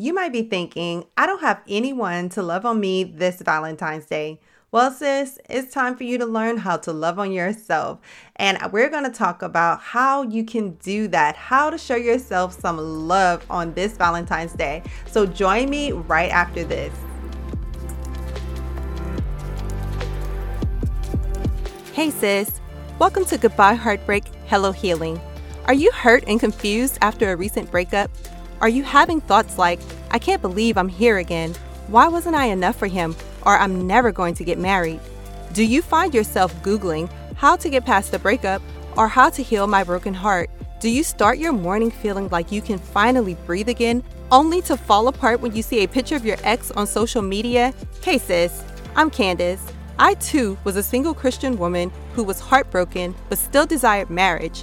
You might be thinking, I don't have anyone to love on me this Valentine's Day. Well, sis, it's time for you to learn how to love on yourself. And we're going to talk about how you can do that, how to show yourself some love on this Valentine's Day. So join me right after this. Hey, sis. Welcome to Goodbye Heartbreak, Hello Healing. Are you hurt and confused after a recent breakup? Are you having thoughts like, I can't believe I'm here again? Why wasn't I enough for him? or I'm never going to get married? Do you find yourself Googling how to get past the breakup or how to heal my broken heart? Do you start your morning feeling like you can finally breathe again, only to fall apart when you see a picture of your ex on social media? Hey sis, I'm Candace. I too was a single Christian woman who was heartbroken but still desired marriage.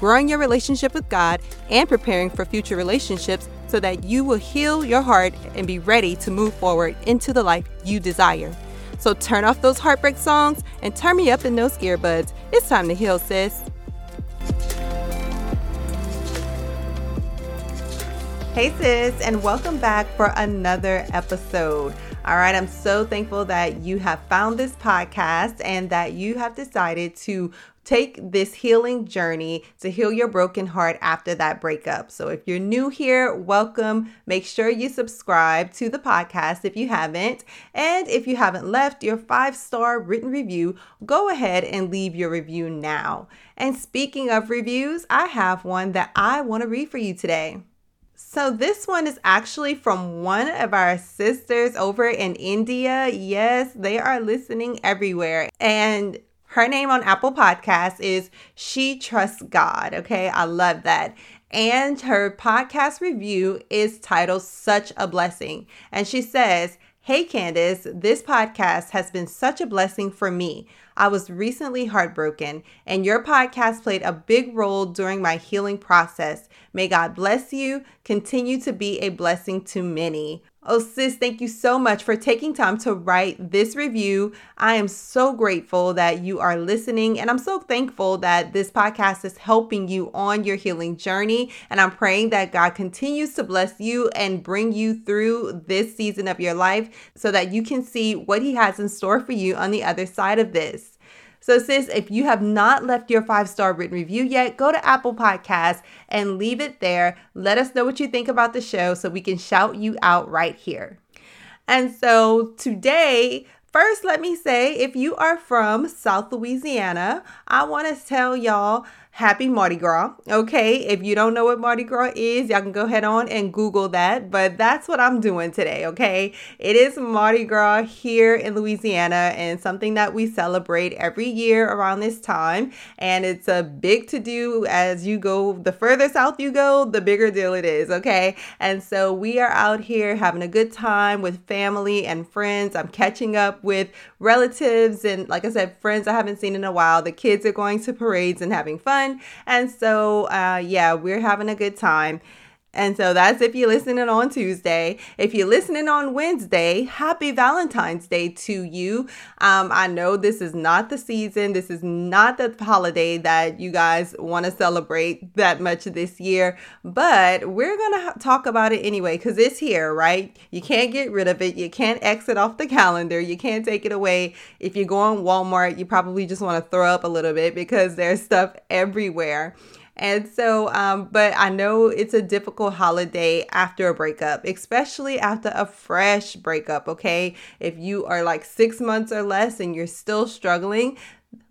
growing your relationship with God, and preparing for future relationships so that you will heal your heart and be ready to move forward into the life you desire. So turn off those heartbreak songs and turn me up in those earbuds. It's time to heal, sis. Hey, sis, and welcome back for another episode. All right, I'm so thankful that you have found this podcast and that you have decided to take this healing journey to heal your broken heart after that breakup. So, if you're new here, welcome. Make sure you subscribe to the podcast if you haven't. And if you haven't left your five star written review, go ahead and leave your review now. And speaking of reviews, I have one that I want to read for you today. So, this one is actually from one of our sisters over in India. Yes, they are listening everywhere. And her name on Apple Podcasts is She Trusts God. Okay, I love that. And her podcast review is titled Such a Blessing. And she says, Hey Candace, this podcast has been such a blessing for me. I was recently heartbroken, and your podcast played a big role during my healing process. May God bless you. Continue to be a blessing to many. Oh, sis, thank you so much for taking time to write this review. I am so grateful that you are listening, and I'm so thankful that this podcast is helping you on your healing journey. And I'm praying that God continues to bless you and bring you through this season of your life so that you can see what He has in store for you on the other side of this. So, sis, if you have not left your five star written review yet, go to Apple Podcasts and leave it there. Let us know what you think about the show so we can shout you out right here. And so today, First, let me say if you are from South Louisiana, I want to tell y'all happy Mardi Gras. Okay, if you don't know what Mardi Gras is, y'all can go ahead on and Google that. But that's what I'm doing today. Okay, it is Mardi Gras here in Louisiana and something that we celebrate every year around this time. And it's a big to do as you go, the further south you go, the bigger deal it is. Okay, and so we are out here having a good time with family and friends. I'm catching up with relatives and, like I said, friends I haven't seen in a while. The kids are going to parades and having fun. And so, uh, yeah, we're having a good time. And so that's if you're listening on Tuesday. If you're listening on Wednesday, happy Valentine's Day to you. Um, I know this is not the season, this is not the holiday that you guys want to celebrate that much this year, but we're going to ha- talk about it anyway because it's here, right? You can't get rid of it. You can't exit off the calendar. You can't take it away. If you go on Walmart, you probably just want to throw up a little bit because there's stuff everywhere. And so, um, but I know it's a difficult holiday after a breakup, especially after a fresh breakup. Okay. If you are like six months or less and you're still struggling,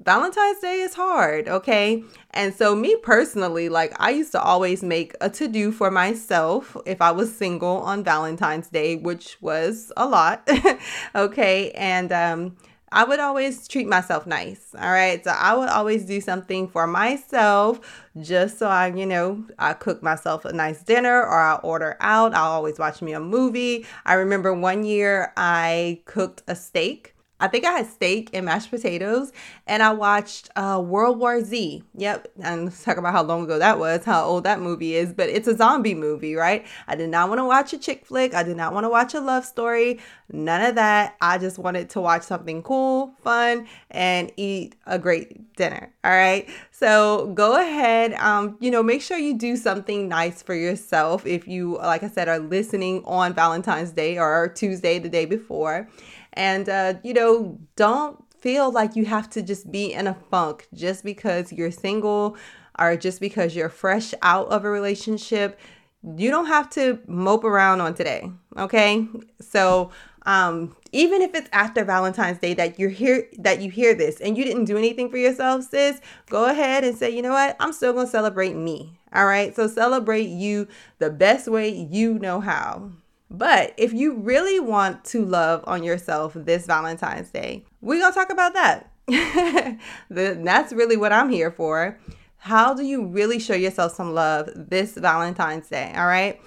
Valentine's Day is hard, okay? And so, me personally, like, I used to always make a to do for myself if I was single on Valentine's Day, which was a lot, okay? And, um, I would always treat myself nice. All right. So I would always do something for myself just so I, you know, I cook myself a nice dinner or I order out. I'll always watch me a movie. I remember one year I cooked a steak I think I had steak and mashed potatoes, and I watched uh, World War Z. Yep, and let's talk about how long ago that was, how old that movie is. But it's a zombie movie, right? I did not want to watch a chick flick. I did not want to watch a love story. None of that. I just wanted to watch something cool, fun, and eat a great dinner. All right. So go ahead. Um, you know, make sure you do something nice for yourself. If you, like I said, are listening on Valentine's Day or Tuesday, the day before. And, uh, you know, don't feel like you have to just be in a funk just because you're single or just because you're fresh out of a relationship. You don't have to mope around on today. Okay. So, um, even if it's after Valentine's Day that you're here, that you hear this and you didn't do anything for yourself, sis, go ahead and say, you know what? I'm still to celebrate me. All right. So celebrate you the best way you know how. But if you really want to love on yourself this Valentine's Day, we're going to talk about that. That's really what I'm here for. How do you really show yourself some love this Valentine's Day? All right.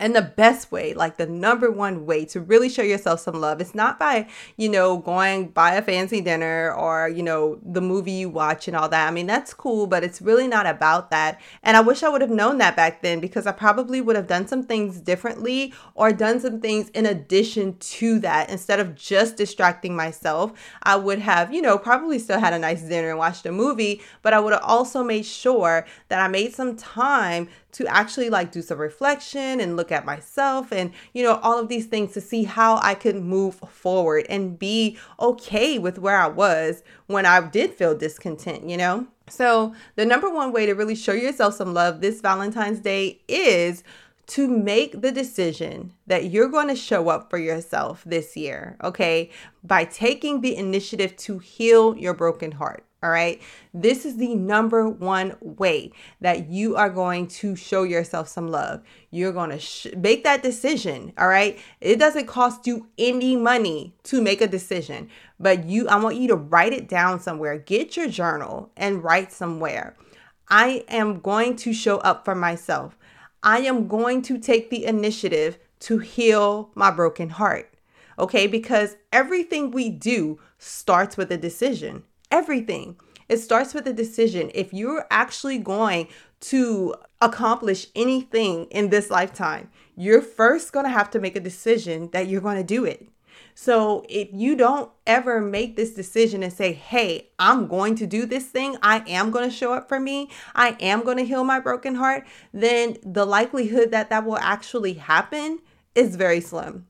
And the best way, like the number one way to really show yourself some love, it's not by, you know, going buy a fancy dinner or, you know, the movie you watch and all that. I mean, that's cool, but it's really not about that. And I wish I would have known that back then because I probably would have done some things differently or done some things in addition to that. Instead of just distracting myself, I would have, you know, probably still had a nice dinner and watched a movie, but I would have also made sure that I made some time to actually like do some reflection and look at myself and you know all of these things to see how I could move forward and be okay with where I was when I did feel discontent, you know? So, the number one way to really show yourself some love this Valentine's Day is to make the decision that you're going to show up for yourself this year, okay? By taking the initiative to heal your broken heart. All right. This is the number one way that you are going to show yourself some love. You're going to sh- make that decision. All right. It doesn't cost you any money to make a decision, but you, I want you to write it down somewhere. Get your journal and write somewhere. I am going to show up for myself. I am going to take the initiative to heal my broken heart. Okay. Because everything we do starts with a decision everything. It starts with a decision. If you're actually going to accomplish anything in this lifetime, you're first going to have to make a decision that you're going to do it. So if you don't ever make this decision and say, hey, I'm going to do this thing, I am going to show up for me, I am going to heal my broken heart, then the likelihood that that will actually happen is very slim.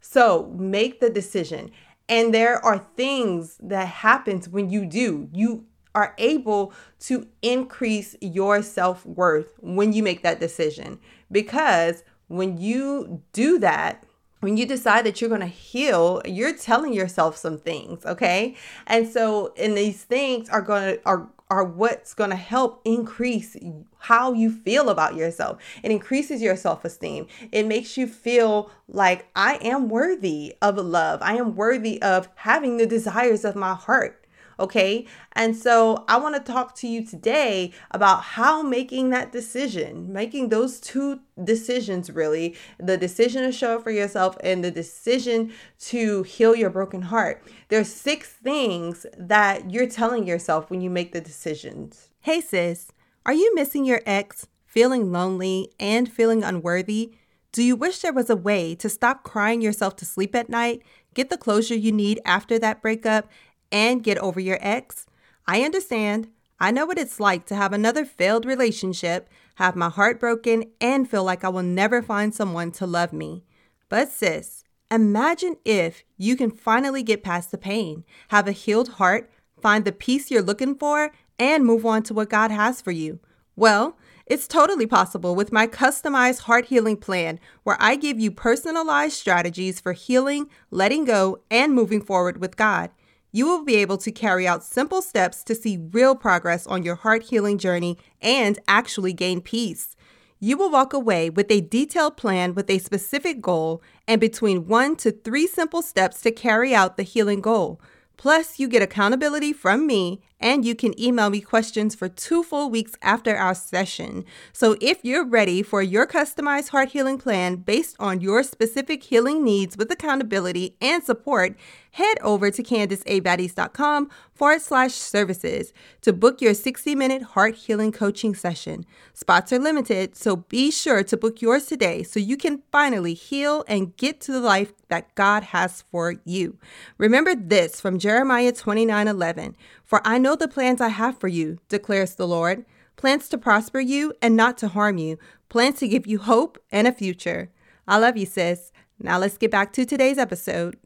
So make the decision. And there are things that happens when you do. You are able to increase your self-worth when you make that decision because when you do that, when you decide that you're going to heal, you're telling yourself some things, okay? And so and these things are going to are are what's going to help increase how you feel about yourself. It increases your self esteem. It makes you feel like I am worthy of love. I am worthy of having the desires of my heart. Okay. And so I want to talk to you today about how making that decision, making those two decisions really, the decision to show up for yourself and the decision to heal your broken heart. There's six things that you're telling yourself when you make the decisions. Hey, sis, are you missing your ex, feeling lonely, and feeling unworthy? Do you wish there was a way to stop crying yourself to sleep at night, get the closure you need after that breakup, and get over your ex. I understand. I know what it's like to have another failed relationship, have my heart broken, and feel like I will never find someone to love me. But, sis, imagine if you can finally get past the pain, have a healed heart, find the peace you're looking for, and move on to what God has for you. Well, it's totally possible with my customized heart healing plan, where I give you personalized strategies for healing, letting go, and moving forward with God you will be able to carry out simple steps to see real progress on your heart healing journey and actually gain peace. You will walk away with a detailed plan with a specific goal and between one to three simple steps to carry out the healing goal. Plus, you get accountability from me and you can email me questions for two full weeks after our session. So, if you're ready for your customized heart healing plan based on your specific healing needs with accountability and support, head over to CandiceABaddies.com forward slash services to book your 60 minute heart healing coaching session. Spots are limited, so be sure to book yours today so you can finally heal and get to the life that God has for you. Remember this from Jeremiah 29 11 For I know the plans I have for you, declares the Lord plans to prosper you and not to harm you, plans to give you hope and a future. I love you, sis. Now let's get back to today's episode.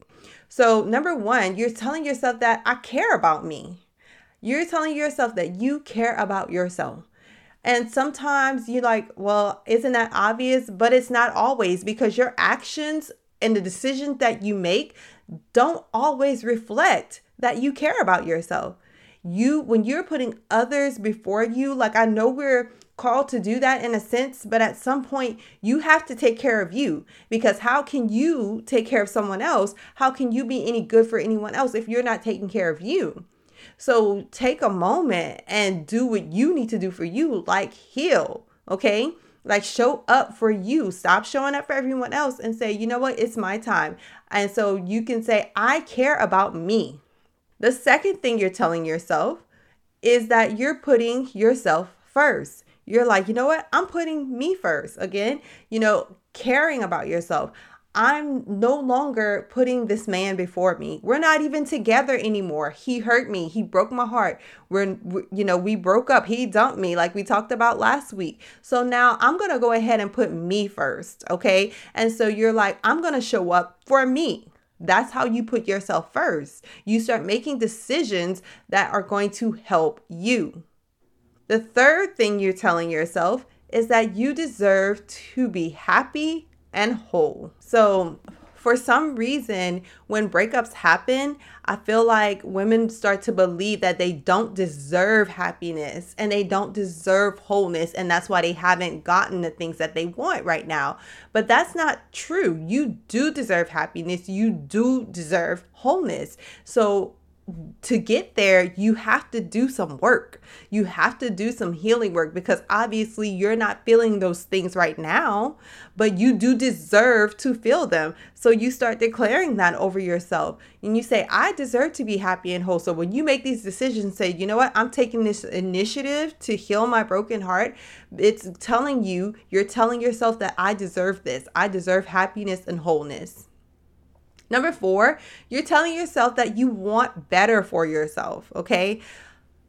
So, number one, you're telling yourself that I care about me. You're telling yourself that you care about yourself. And sometimes you're like, well, isn't that obvious? But it's not always because your actions and the decisions that you make don't always reflect that you care about yourself. You, when you're putting others before you, like I know we're called to do that in a sense, but at some point you have to take care of you because how can you take care of someone else? How can you be any good for anyone else if you're not taking care of you? So take a moment and do what you need to do for you, like heal, okay? Like show up for you. Stop showing up for everyone else and say, you know what, it's my time. And so you can say, I care about me. The second thing you're telling yourself is that you're putting yourself first you're like, you know what? I'm putting me first. Again, you know, caring about yourself. I'm no longer putting this man before me. We're not even together anymore. He hurt me. He broke my heart. We're, you know, we broke up. He dumped me, like we talked about last week. So now I'm going to go ahead and put me first. Okay. And so you're like, I'm going to show up for me. That's how you put yourself first. You start making decisions that are going to help you. The third thing you're telling yourself is that you deserve to be happy and whole. So, for some reason, when breakups happen, I feel like women start to believe that they don't deserve happiness and they don't deserve wholeness. And that's why they haven't gotten the things that they want right now. But that's not true. You do deserve happiness, you do deserve wholeness. So, to get there, you have to do some work. You have to do some healing work because obviously you're not feeling those things right now, but you do deserve to feel them. So you start declaring that over yourself and you say, I deserve to be happy and whole. So when you make these decisions, say, you know what, I'm taking this initiative to heal my broken heart. It's telling you, you're telling yourself that I deserve this. I deserve happiness and wholeness. Number four, you're telling yourself that you want better for yourself, okay?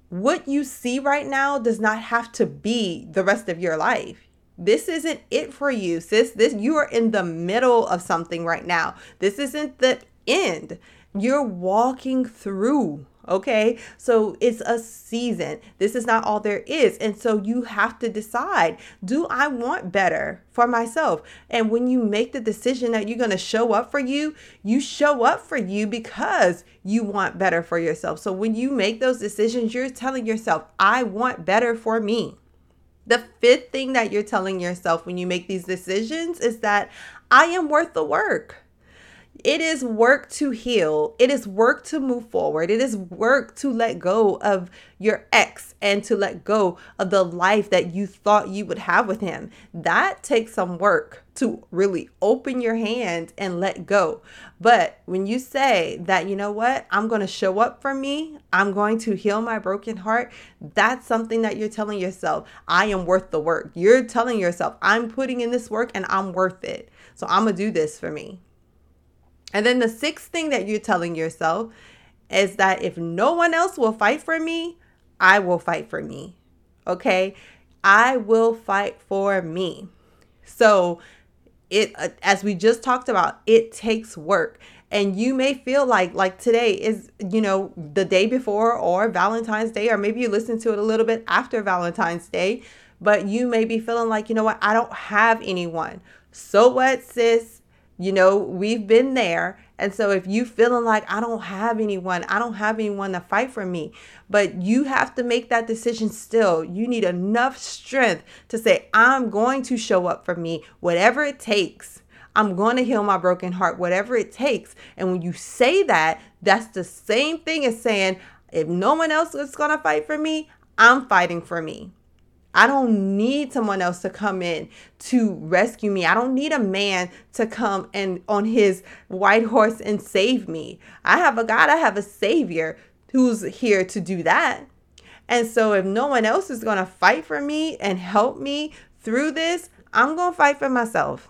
What you see right now does not have to be the rest of your life. This isn't it for you, sis. This you are in the middle of something right now. This isn't the end. You're walking through Okay. So it's a season. This is not all there is. And so you have to decide do I want better for myself? And when you make the decision that you're going to show up for you, you show up for you because you want better for yourself. So when you make those decisions, you're telling yourself, I want better for me. The fifth thing that you're telling yourself when you make these decisions is that I am worth the work. It is work to heal. It is work to move forward. It is work to let go of your ex and to let go of the life that you thought you would have with him. That takes some work to really open your hand and let go. But when you say that, you know what, I'm going to show up for me, I'm going to heal my broken heart, that's something that you're telling yourself, I am worth the work. You're telling yourself, I'm putting in this work and I'm worth it. So I'm going to do this for me. And then the sixth thing that you're telling yourself is that if no one else will fight for me, I will fight for me. Okay? I will fight for me. So, it uh, as we just talked about, it takes work. And you may feel like like today is, you know, the day before or Valentine's Day or maybe you listen to it a little bit after Valentine's Day, but you may be feeling like, you know what, I don't have anyone. So what, sis? You know, we've been there. And so if you feeling like I don't have anyone, I don't have anyone to fight for me, but you have to make that decision still. You need enough strength to say, I'm going to show up for me, whatever it takes. I'm going to heal my broken heart, whatever it takes. And when you say that, that's the same thing as saying, if no one else is going to fight for me, I'm fighting for me. I don't need someone else to come in to rescue me. I don't need a man to come and on his white horse and save me. I have a God, I have a savior who's here to do that. And so if no one else is going to fight for me and help me through this, I'm going to fight for myself.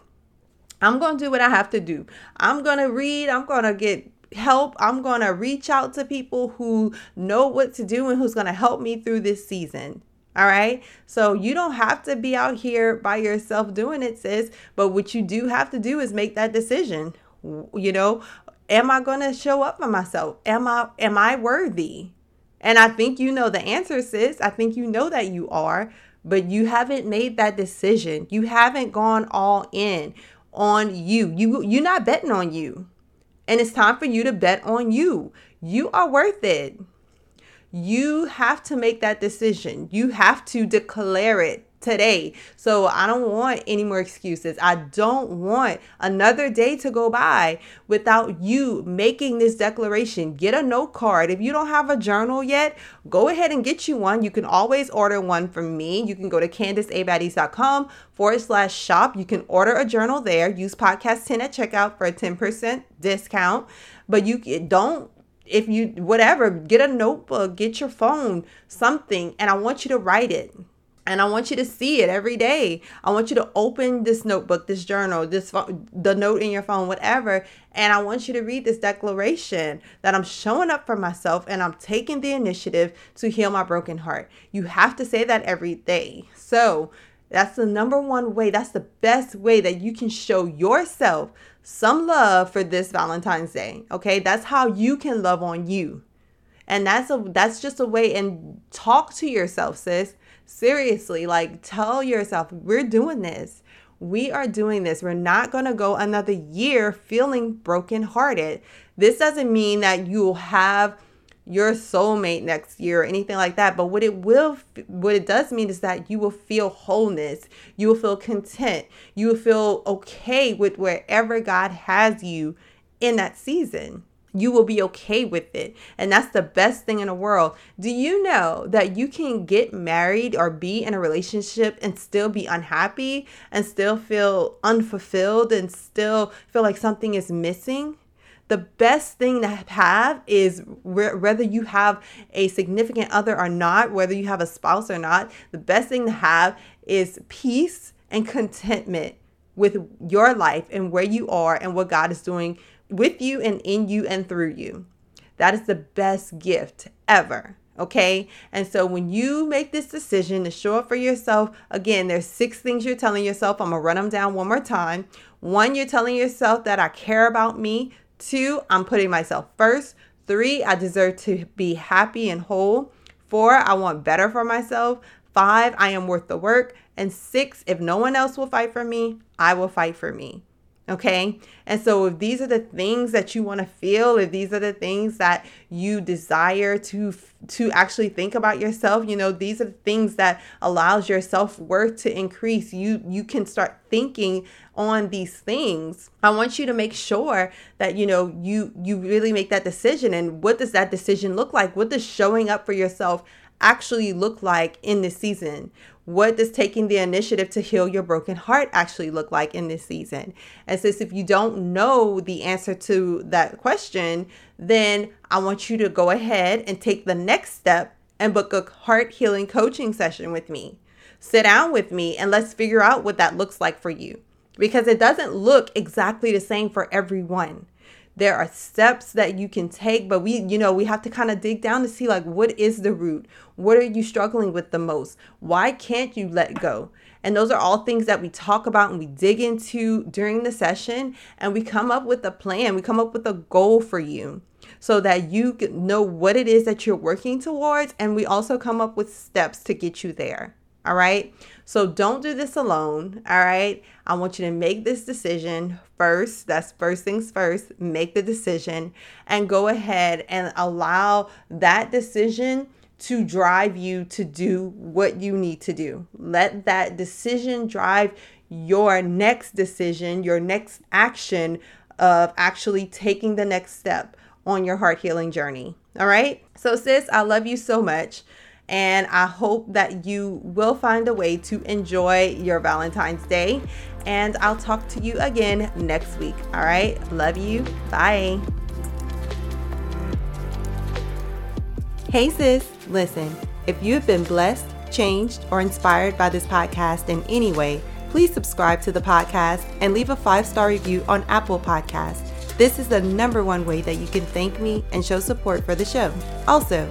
I'm going to do what I have to do. I'm going to read, I'm going to get help. I'm going to reach out to people who know what to do and who's going to help me through this season. All right. So you don't have to be out here by yourself doing it, sis. But what you do have to do is make that decision. You know, am I going to show up for myself? Am I am I worthy? And I think you know the answer, sis. I think you know that you are, but you haven't made that decision. You haven't gone all in on you. You you're not betting on you. And it's time for you to bet on you. You are worth it. You have to make that decision. You have to declare it today. So I don't want any more excuses. I don't want another day to go by without you making this declaration. Get a note card. If you don't have a journal yet, go ahead and get you one. You can always order one from me. You can go to candiceabaddies.com forward slash shop. You can order a journal there. Use podcast 10 at checkout for a 10% discount. But you don't if you whatever get a notebook get your phone something and i want you to write it. And i want you to see it every day. I want you to open this notebook this journal this the note in your phone whatever and i want you to read this declaration that i'm showing up for myself and i'm taking the initiative to heal my broken heart. You have to say that every day. So that's the number one way that's the best way that you can show yourself some love for this Valentine's Day. Okay? That's how you can love on you. And that's a that's just a way and talk to yourself, sis. Seriously, like tell yourself, we're doing this. We are doing this. We're not going to go another year feeling brokenhearted. This doesn't mean that you'll have your soulmate next year or anything like that but what it will what it does mean is that you will feel wholeness you will feel content you will feel okay with wherever god has you in that season you will be okay with it. And that's the best thing in the world. Do you know that you can get married or be in a relationship and still be unhappy and still feel unfulfilled and still feel like something is missing? The best thing to have is whether you have a significant other or not, whether you have a spouse or not, the best thing to have is peace and contentment with your life and where you are and what God is doing with you and in you and through you. That is the best gift ever. Okay. And so when you make this decision to show up for yourself, again, there's six things you're telling yourself. I'm going to run them down one more time. One, you're telling yourself that I care about me. Two, I'm putting myself first. Three, I deserve to be happy and whole. Four, I want better for myself. Five, I am worth the work. And six, if no one else will fight for me, I will fight for me. Okay. And so, if these are the things that you want to feel, if these are the things that you desire to to actually think about yourself, you know, these are the things that allows your self worth to increase. You you can start thinking on these things. I want you to make sure that you know you you really make that decision. And what does that decision look like? What does showing up for yourself actually look like in this season? What does taking the initiative to heal your broken heart actually look like in this season? And since if you don't know the answer to that question, then I want you to go ahead and take the next step and book a heart healing coaching session with me. Sit down with me and let's figure out what that looks like for you because it doesn't look exactly the same for everyone there are steps that you can take but we you know we have to kind of dig down to see like what is the root? What are you struggling with the most? Why can't you let go? And those are all things that we talk about and we dig into during the session and we come up with a plan. We come up with a goal for you so that you know what it is that you're working towards and we also come up with steps to get you there all right so don't do this alone. All right. I want you to make this decision first. That's first things first. Make the decision and go ahead and allow that decision to drive you to do what you need to do. Let that decision drive your next decision, your next action of actually taking the next step on your heart healing journey. All right. So, sis, I love you so much. And I hope that you will find a way to enjoy your Valentine's Day. And I'll talk to you again next week. All right. Love you. Bye. Hey, sis. Listen, if you have been blessed, changed, or inspired by this podcast in any way, please subscribe to the podcast and leave a five star review on Apple Podcasts. This is the number one way that you can thank me and show support for the show. Also,